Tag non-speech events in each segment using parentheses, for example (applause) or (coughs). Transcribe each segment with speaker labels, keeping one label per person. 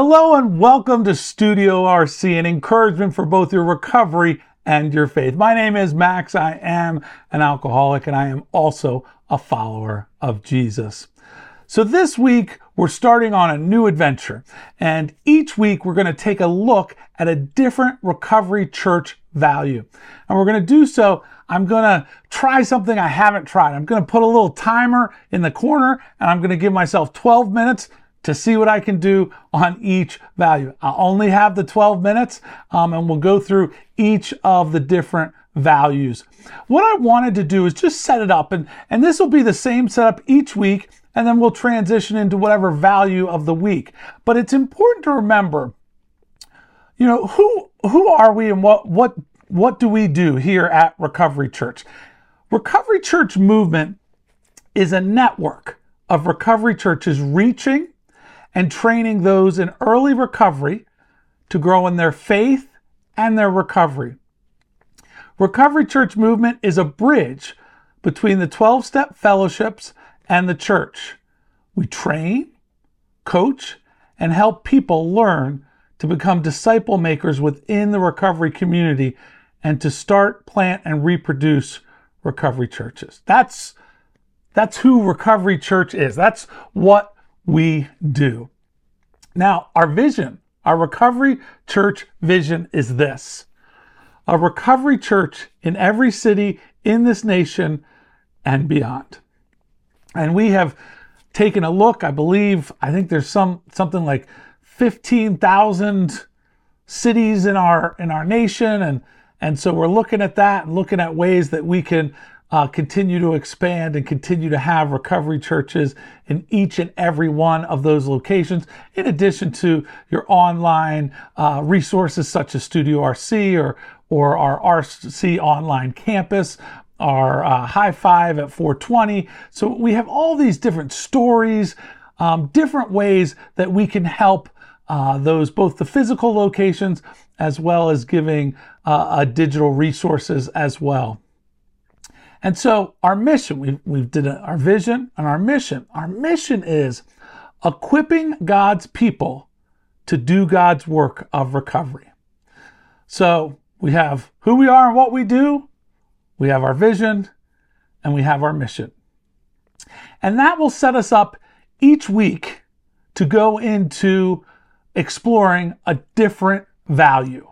Speaker 1: Hello and welcome to Studio RC, an encouragement for both your recovery and your faith. My name is Max. I am an alcoholic and I am also a follower of Jesus. So this week we're starting on a new adventure and each week we're going to take a look at a different recovery church value. And we're going to do so. I'm going to try something I haven't tried. I'm going to put a little timer in the corner and I'm going to give myself 12 minutes to see what I can do on each value. I'll only have the 12 minutes um, and we'll go through each of the different values. What I wanted to do is just set it up and, and this will be the same setup each week and then we'll transition into whatever value of the week. But it's important to remember, you know, who who are we and what what what do we do here at Recovery Church? Recovery Church movement is a network of recovery churches reaching and training those in early recovery to grow in their faith and their recovery. Recovery Church movement is a bridge between the 12 step fellowships and the church. We train, coach, and help people learn to become disciple makers within the recovery community and to start, plant, and reproduce recovery churches. That's, that's who Recovery Church is. That's what we do. Now, our vision, our Recovery Church vision is this a recovery church in every city in this nation and beyond. And we have taken a look, I believe, I think there's some something like 15,000 cities in our in our nation and and so we're looking at that and looking at ways that we can uh, continue to expand and continue to have recovery churches in each and every one of those locations, in addition to your online uh, resources such as Studio RC or, or our RC online campus, our uh, high five at 420. So we have all these different stories, um, different ways that we can help uh, those both the physical locations as well as giving uh, digital resources as well. And so our mission, we we did our vision and our mission. Our mission is equipping God's people to do God's work of recovery. So we have who we are and what we do, we have our vision, and we have our mission. And that will set us up each week to go into exploring a different value.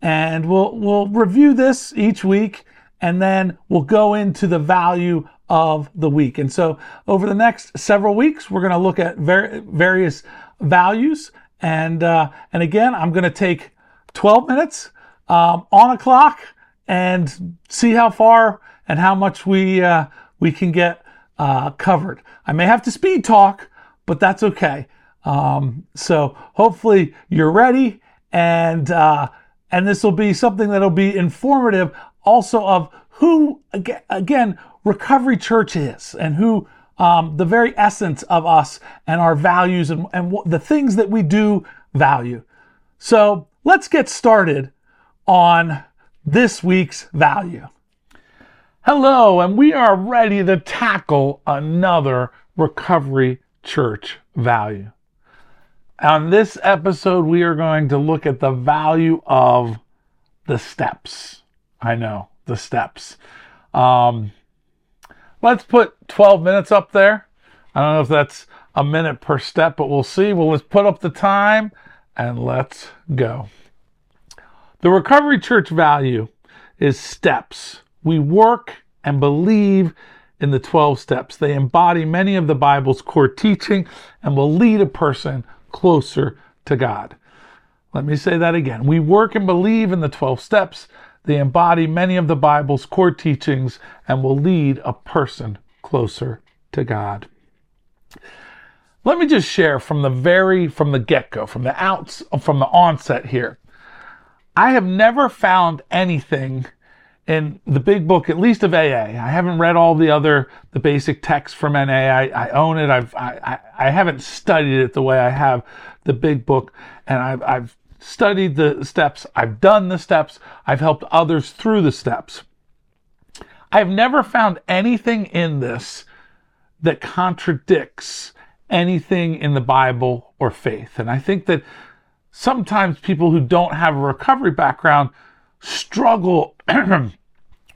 Speaker 1: And we'll we'll review this each week and then we'll go into the value of the week. And so over the next several weeks, we're going to look at ver- various values. And, uh, and again, I'm going to take 12 minutes um, on a clock and see how far and how much we, uh, we can get uh, covered. I may have to speed talk, but that's okay. Um, so hopefully you're ready and, uh, and this will be something that'll be informative also of who, again, Recovery Church is and who um, the very essence of us and our values and, and the things that we do value. So let's get started on this week's value. Hello, and we are ready to tackle another Recovery Church value. On this episode, we are going to look at the value of the steps. I know the steps. Um, let's put 12 minutes up there. I don't know if that's a minute per step, but we'll see. Well, let's put up the time and let's go. The recovery church value is steps. We work and believe in the 12 steps. They embody many of the Bible's core teaching and will lead a person closer to God. Let me say that again. We work and believe in the 12 steps. They embody many of the Bible's core teachings and will lead a person closer to God. Let me just share from the very from the get-go, from the outs from the onset here. I have never found anything in the big book, at least of AA. I haven't read all the other the basic texts from NA. I, I own it. I've I, I haven't studied it the way I have the big book, and I've I've studied the steps, I've done the steps, I've helped others through the steps. I've never found anything in this that contradicts anything in the Bible or faith. And I think that sometimes people who don't have a recovery background struggle (clears throat)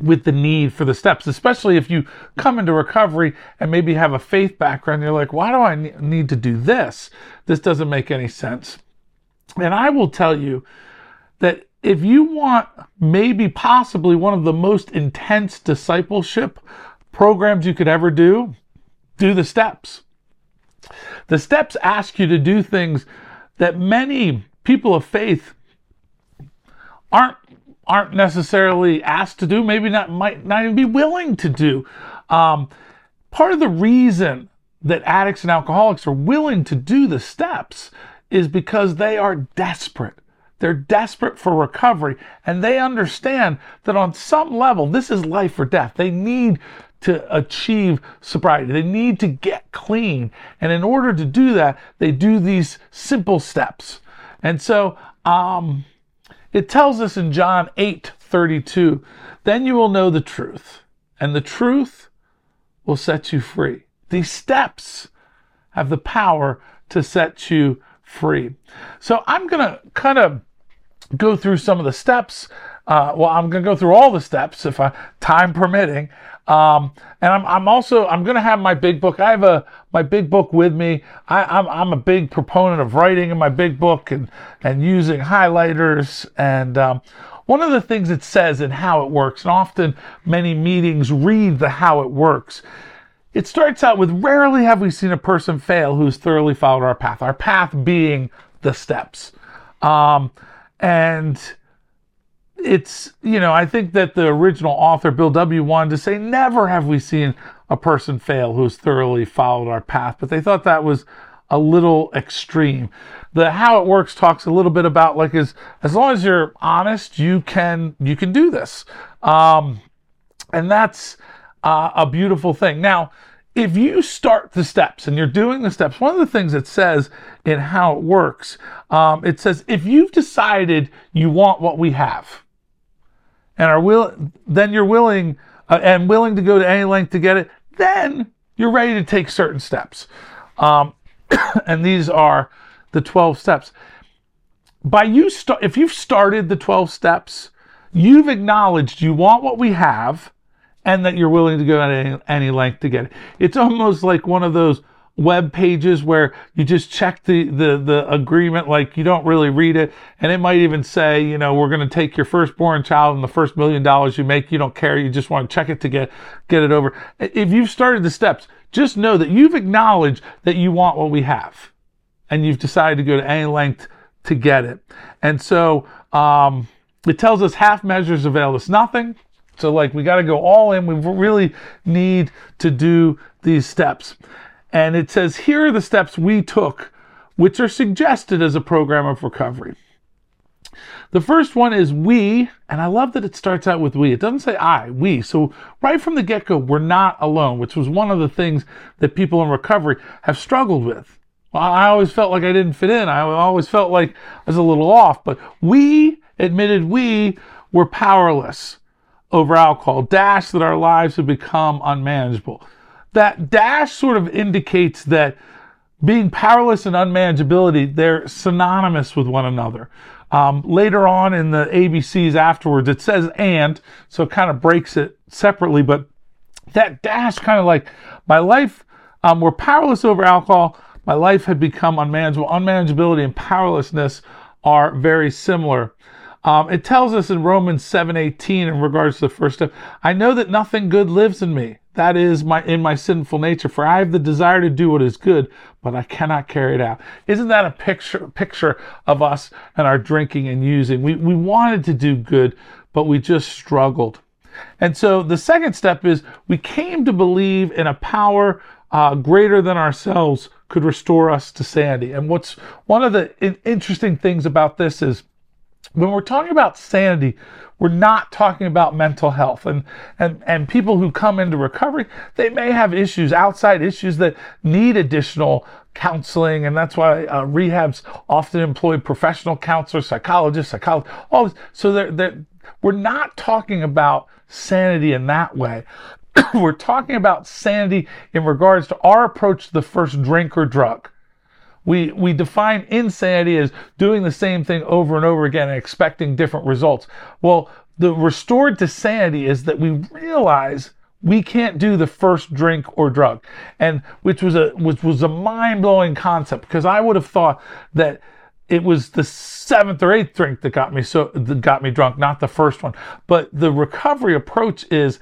Speaker 1: with the need for the steps, especially if you come into recovery and maybe have a faith background. You're like, why do I need to do this? This doesn't make any sense. And I will tell you that if you want maybe possibly one of the most intense discipleship programs you could ever do, do the steps. The steps ask you to do things that many people of faith aren't aren't necessarily asked to do, maybe not might not even be willing to do. Um, part of the reason that addicts and alcoholics are willing to do the steps is because they are desperate. They're desperate for recovery and they understand that on some level, this is life or death. They need to achieve sobriety. They need to get clean. And in order to do that, they do these simple steps. And so, um, it tells us in John 8 32, then you will know the truth, and the truth will set you free. These steps have the power to set you free. So I'm going to kind of go through some of the steps. Uh, well, I'm going to go through all the steps if I time permitting. Um, and I'm, I'm also I'm going to have my big book. I have a my big book with me. I, I'm I'm a big proponent of writing in my big book and and using highlighters. And um, one of the things it says and how it works, and often many meetings read the how it works. It starts out with rarely have we seen a person fail who's thoroughly followed our path. Our path being the steps. Um, and it's, you know, I think that the original author, Bill W., wanted to say, never have we seen a person fail who's thoroughly followed our path, but they thought that was a little extreme. The how it works talks a little bit about like as as long as you're honest, you can you can do this, um, and that's uh, a beautiful thing. Now, if you start the steps and you're doing the steps, one of the things it says in how it works, um, it says if you've decided you want what we have, and are will, then you're willing uh, and willing to go to any length to get it, then you're ready to take certain steps. Um, (coughs) and these are the 12 steps. By you start, if you've started the 12 steps, you've acknowledged you want what we have and that you're willing to go at any, any length to get it. It's almost like one of those web pages where you just check the, the, the agreement, like you don't really read it. And it might even say, you know, we're going to take your firstborn child and the first million dollars you make. You don't care. You just want to check it to get, get it over. If you've started the steps, just know that you've acknowledged that you want what we have and you've decided to go to any length to get it. And so, um, it tells us half measures avail us nothing. So, like, we got to go all in. We really need to do these steps. And it says, here are the steps we took, which are suggested as a program of recovery. The first one is we, and I love that it starts out with we. It doesn't say I, we. So right from the get go, we're not alone, which was one of the things that people in recovery have struggled with. I always felt like I didn't fit in. I always felt like I was a little off, but we admitted we were powerless over alcohol, dash that our lives have become unmanageable that dash sort of indicates that being powerless and unmanageability, they're synonymous with one another. Um, later on in the ABCs afterwards, it says and, so it kind of breaks it separately, but that dash kind of like my life, um, we're powerless over alcohol. My life had become unmanageable. Unmanageability and powerlessness are very similar. Um, it tells us in Romans 7:18 in regards to the first step, I know that nothing good lives in me. That is my in my sinful nature for i have the desire to do what is good but i cannot carry it out. Isn't that a picture picture of us and our drinking and using? We, we wanted to do good but we just struggled. And so the second step is we came to believe in a power uh, greater than ourselves could restore us to sanity. And what's one of the interesting things about this is when we're talking about sanity we're not talking about mental health. And, and, and people who come into recovery, they may have issues, outside issues that need additional counseling. And that's why uh, rehabs often employ professional counselors, psychologists, psychologists, all. So they're, they're, we're not talking about sanity in that way. (clears throat) we're talking about sanity in regards to our approach to the first drink or drug. We, we define insanity as doing the same thing over and over again and expecting different results. Well, the restored to sanity is that we realize we can't do the first drink or drug and which was a which was a mind-blowing concept because i would have thought that it was the seventh or eighth drink that got me so that got me drunk, not the first one. But the recovery approach is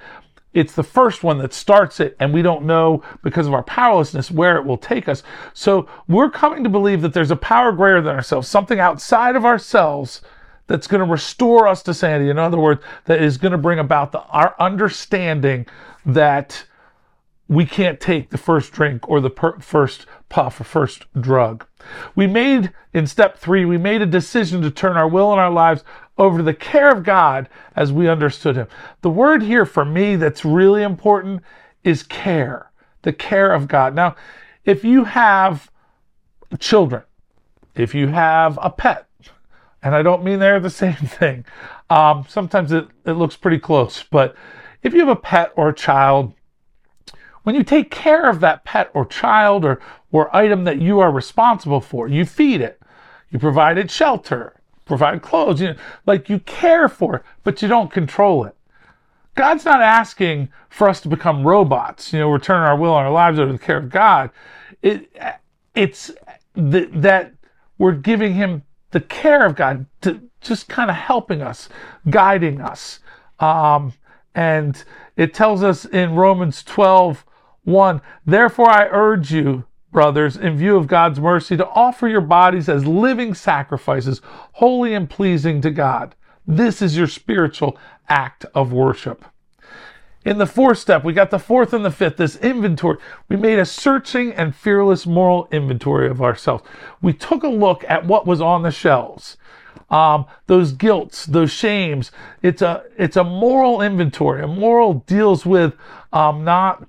Speaker 1: it's the first one that starts it, and we don't know because of our powerlessness where it will take us. So we're coming to believe that there's a power greater than ourselves, something outside of ourselves that's going to restore us to sanity. In other words, that is going to bring about the, our understanding that we can't take the first drink or the per- first puff or first drug. We made, in step three, we made a decision to turn our will and our lives over the care of God as we understood Him. The word here for me that's really important is care, the care of God. Now, if you have children, if you have a pet, and I don't mean they're the (laughs) same thing, um, sometimes it, it looks pretty close, but if you have a pet or a child, when you take care of that pet or child or, or item that you are responsible for, you feed it, you provide it shelter, provide clothes, you know, like you care for it, but you don't control it. God's not asking for us to become robots, you know, return our will and our lives over to the care of God. It, it's that we're giving Him the care of God to just kind of helping us, guiding us. Um, and it tells us in Romans 12, 1. Therefore, I urge you, brothers, in view of God's mercy, to offer your bodies as living sacrifices, holy and pleasing to God. This is your spiritual act of worship. In the fourth step, we got the fourth and the fifth, this inventory. We made a searching and fearless moral inventory of ourselves. We took a look at what was on the shelves. Um, those guilts, those shames. It's a it's a moral inventory. A moral deals with um, not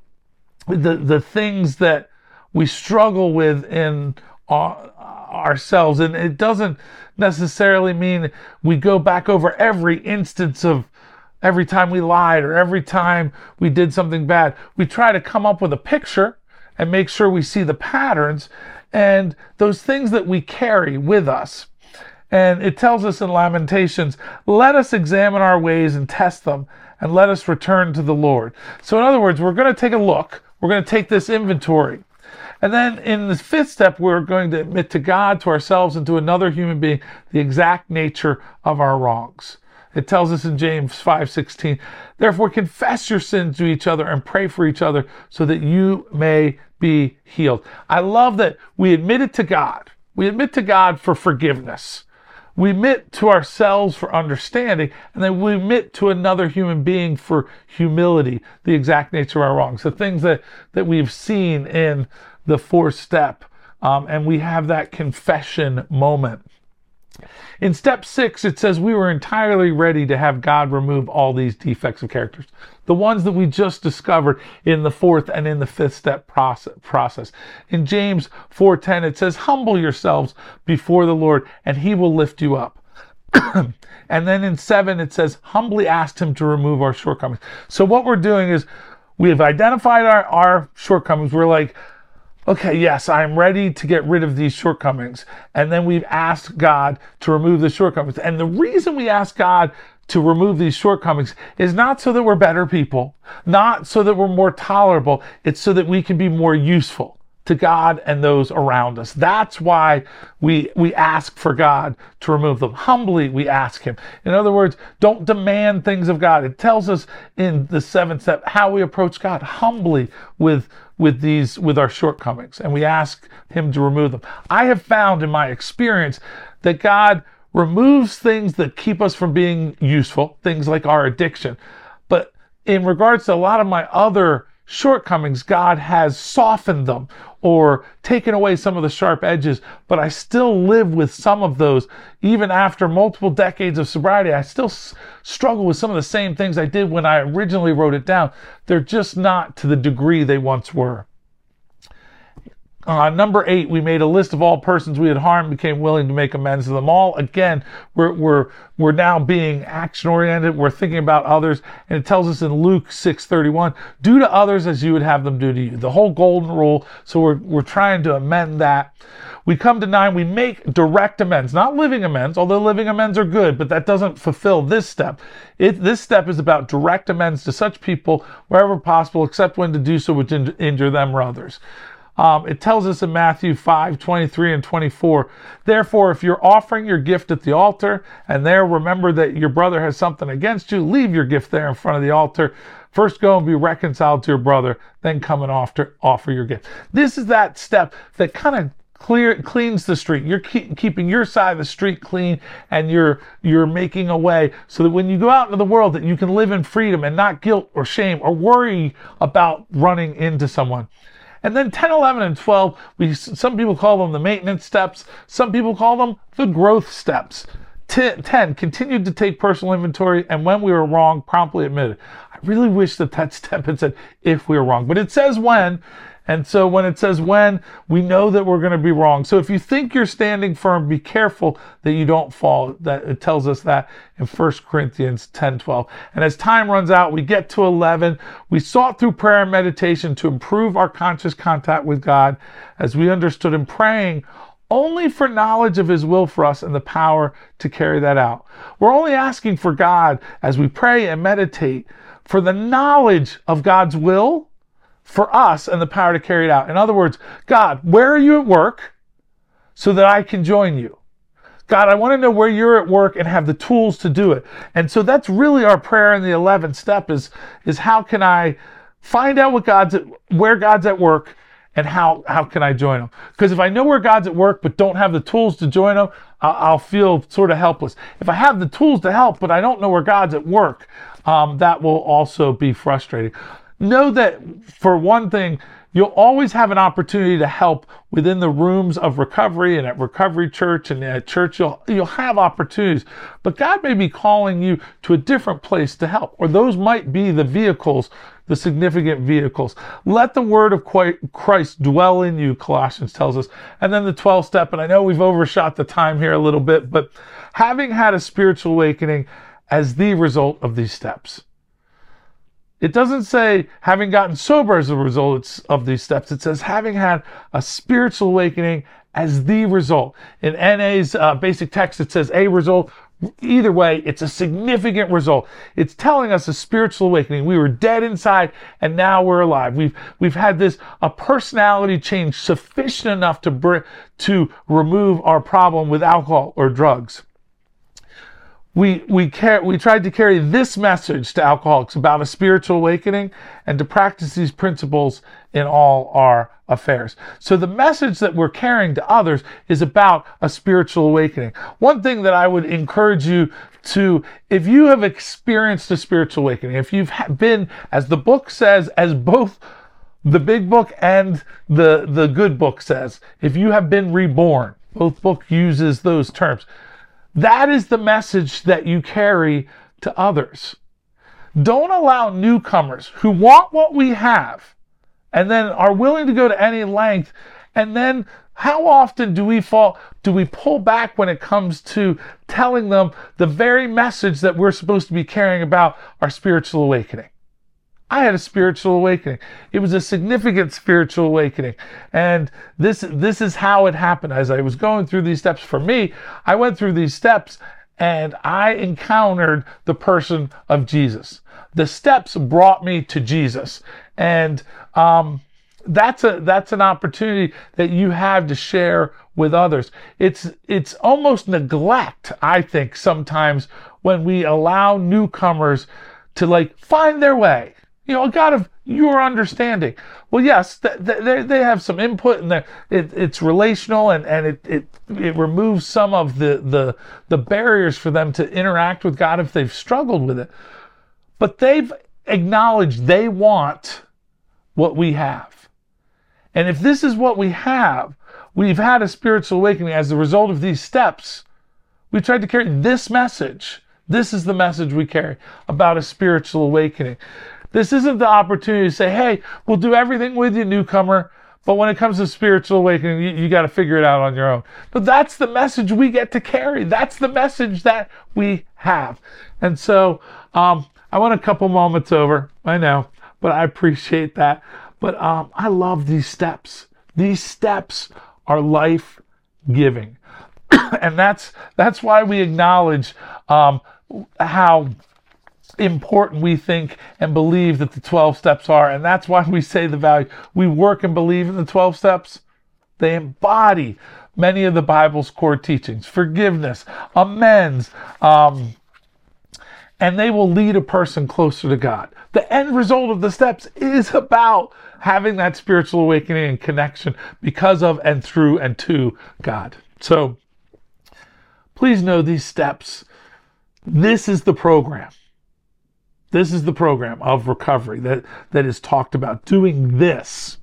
Speaker 1: the the things that we struggle with in ourselves. And it doesn't necessarily mean we go back over every instance of every time we lied or every time we did something bad. We try to come up with a picture and make sure we see the patterns and those things that we carry with us. And it tells us in lamentations let us examine our ways and test them and let us return to the lord. So in other words we're going to take a look. We're going to take this inventory. And then in the fifth step, we're going to admit to God, to ourselves, and to another human being the exact nature of our wrongs. It tells us in James 5:16, therefore confess your sins to each other and pray for each other so that you may be healed. I love that we admit it to God. We admit to God for forgiveness we admit to ourselves for understanding, and then we admit to another human being for humility, the exact nature of our wrongs, the things that, that we've seen in the fourth step. Um, and we have that confession moment. In step six, it says we were entirely ready to have God remove all these defects of characters, the ones that we just discovered in the fourth and in the fifth step process. In James 4:10, it says, "Humble yourselves before the Lord, and He will lift you up." (clears throat) and then in seven, it says, "Humbly asked Him to remove our shortcomings." So what we're doing is we have identified our, our shortcomings. We're like, okay, yes, I'm ready to get rid of these shortcomings. And then we've asked God to remove the shortcomings. And the reason we ask God to remove these shortcomings is not so that we're better people, not so that we're more tolerable. It's so that we can be more useful to God and those around us. That's why we, we ask for God to remove them. Humbly, we ask Him. In other words, don't demand things of God. It tells us in the seventh step how we approach God humbly with, with these, with our shortcomings, and we ask Him to remove them. I have found in my experience that God removes things that keep us from being useful, things like our addiction. But in regards to a lot of my other shortcomings, God has softened them or taken away some of the sharp edges, but I still live with some of those. Even after multiple decades of sobriety, I still s- struggle with some of the same things I did when I originally wrote it down. They're just not to the degree they once were. Uh, number eight, we made a list of all persons we had harmed, became willing to make amends to them all. Again, we're, we're, we're now being action oriented. We're thinking about others. And it tells us in Luke 6:31, do to others as you would have them do to you. The whole golden rule. So we're, we're trying to amend that. We come to nine, we make direct amends, not living amends, although living amends are good, but that doesn't fulfill this step. It, this step is about direct amends to such people wherever possible, except when to do so would injure them or others. Um, it tells us in Matthew 5 23 and 24. Therefore, if you're offering your gift at the altar and there remember that your brother has something against you, leave your gift there in front of the altar. First go and be reconciled to your brother, then come and offer, offer your gift. This is that step that kind of clear cleans the street. You're keep, keeping your side of the street clean and you're you're making a way so that when you go out into the world that you can live in freedom and not guilt or shame or worry about running into someone. And then 10, 11, and 12, we, some people call them the maintenance steps. Some people call them the growth steps. 10, 10 continued to take personal inventory and when we were wrong, promptly admitted. I really wish that that (laughs) step had said if we were wrong, but it says when. And so when it says when, we know that we're going to be wrong. So if you think you're standing firm, be careful that you don't fall. That it tells us that in 1 Corinthians 10, 12. And as time runs out, we get to 11. We sought through prayer and meditation to improve our conscious contact with God as we understood in praying only for knowledge of his will for us and the power to carry that out. We're only asking for God as we pray and meditate for the knowledge of God's will for us and the power to carry it out. In other words, God, where are you at work so that I can join you? God, I want to know where you're at work and have the tools to do it. And so that's really our prayer in the 11th step is, is how can I find out what God's at, where God's at work and how, how can I join him? Because if I know where God's at work but don't have the tools to join him, I'll, I'll feel sort of helpless. If I have the tools to help but I don't know where God's at work, um, that will also be frustrating know that for one thing, you'll always have an opportunity to help within the rooms of recovery and at recovery church and at church. You'll you'll have opportunities. But god may be calling you to a different place to help or those might be the vehicles the significant vehicles. Let the word of christ dwell in you colossians tells us. And then the 12th step and i know we've overshot the time here a little bit but having had a spiritual awakening as the result of these steps it doesn't say having gotten sober as a result of these steps. It says having had a spiritual awakening as the result. In NA's uh, basic text, it says a result. Either way, it's a significant result. It's telling us a spiritual awakening. We were dead inside and now we're alive. We've, we've had this, a personality change sufficient enough to, to remove our problem with alcohol or drugs we we care, we tried to carry this message to alcoholics about a spiritual awakening and to practice these principles in all our affairs. So the message that we're carrying to others is about a spiritual awakening. One thing that I would encourage you to if you have experienced a spiritual awakening, if you've been as the book says as both the big book and the the good book says, if you have been reborn, both book uses those terms that is the message that you carry to others. Don't allow newcomers who want what we have and then are willing to go to any length. And then how often do we fall, do we pull back when it comes to telling them the very message that we're supposed to be caring about our spiritual awakening? I had a spiritual awakening. It was a significant spiritual awakening. And this, this is how it happened. As I was going through these steps for me, I went through these steps and I encountered the person of Jesus. The steps brought me to Jesus. And, um, that's a that's an opportunity that you have to share with others it's it's almost neglect i think sometimes when we allow newcomers to like find their way you know, a God of your understanding. Well, yes, th- th- they, have some input and it, it's relational and, and it, it, it removes some of the, the, the barriers for them to interact with God if they've struggled with it. But they've acknowledged they want what we have. And if this is what we have, we've had a spiritual awakening as a result of these steps. We tried to carry this message. This is the message we carry about a spiritual awakening. This isn't the opportunity to say, hey, we'll do everything with you, newcomer, but when it comes to spiritual awakening, you, you got to figure it out on your own. But that's the message we get to carry. That's the message that we have. And so um, I went a couple moments over, I know, but I appreciate that. But um, I love these steps. These steps are life giving. (coughs) and that's that's why we acknowledge um, how important we think and believe that the 12 steps are. And that's why we say the value. We work and believe in the 12 steps. They embody many of the Bible's core teachings forgiveness, amends, um, and they will lead a person closer to God. The end result of the steps is about having that spiritual awakening and connection because of and through and to God. So please know these steps. This is the program. This is the program of recovery that, that is talked about. Doing this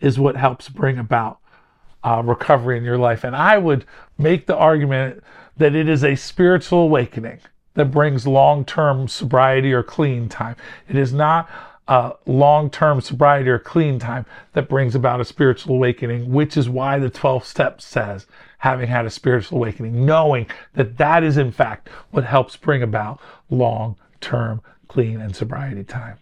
Speaker 1: is what helps bring about uh, recovery in your life. And I would make the argument that it is a spiritual awakening that brings long term sobriety or clean time. It is not a long term sobriety or clean time that brings about a spiritual awakening, which is why the 12 steps says having had a spiritual awakening, knowing that that is in fact what helps bring about long term clean and sobriety time.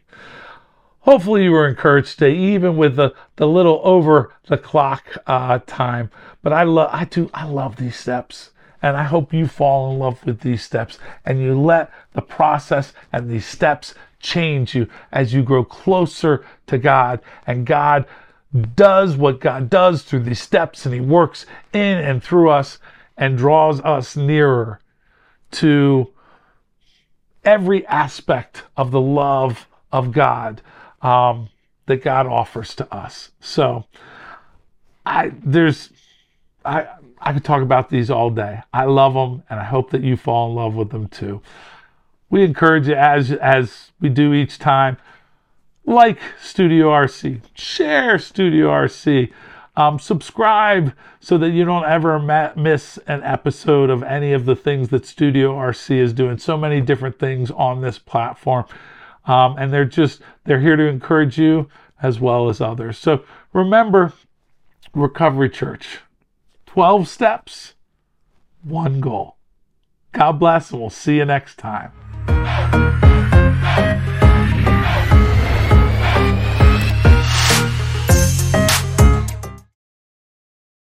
Speaker 1: Hopefully, you were encouraged today, even with the, the little over the clock uh, time. But I love, I do, I love these steps. And I hope you fall in love with these steps and you let the process and these steps change you as you grow closer to God. And God does what God does through these steps and He works in and through us and draws us nearer to every aspect of the love of God um, that God offers to us. So I there's I I could talk about these all day. I love them, and I hope that you fall in love with them too. We encourage you as as we do each time. Like Studio RC, share Studio RC. Um, subscribe so that you don't ever ma- miss an episode of any of the things that Studio RC is doing. So many different things on this platform. Um, and they're just, they're here to encourage you as well as others. So remember, Recovery Church 12 steps, one goal. God bless, and we'll see you next time.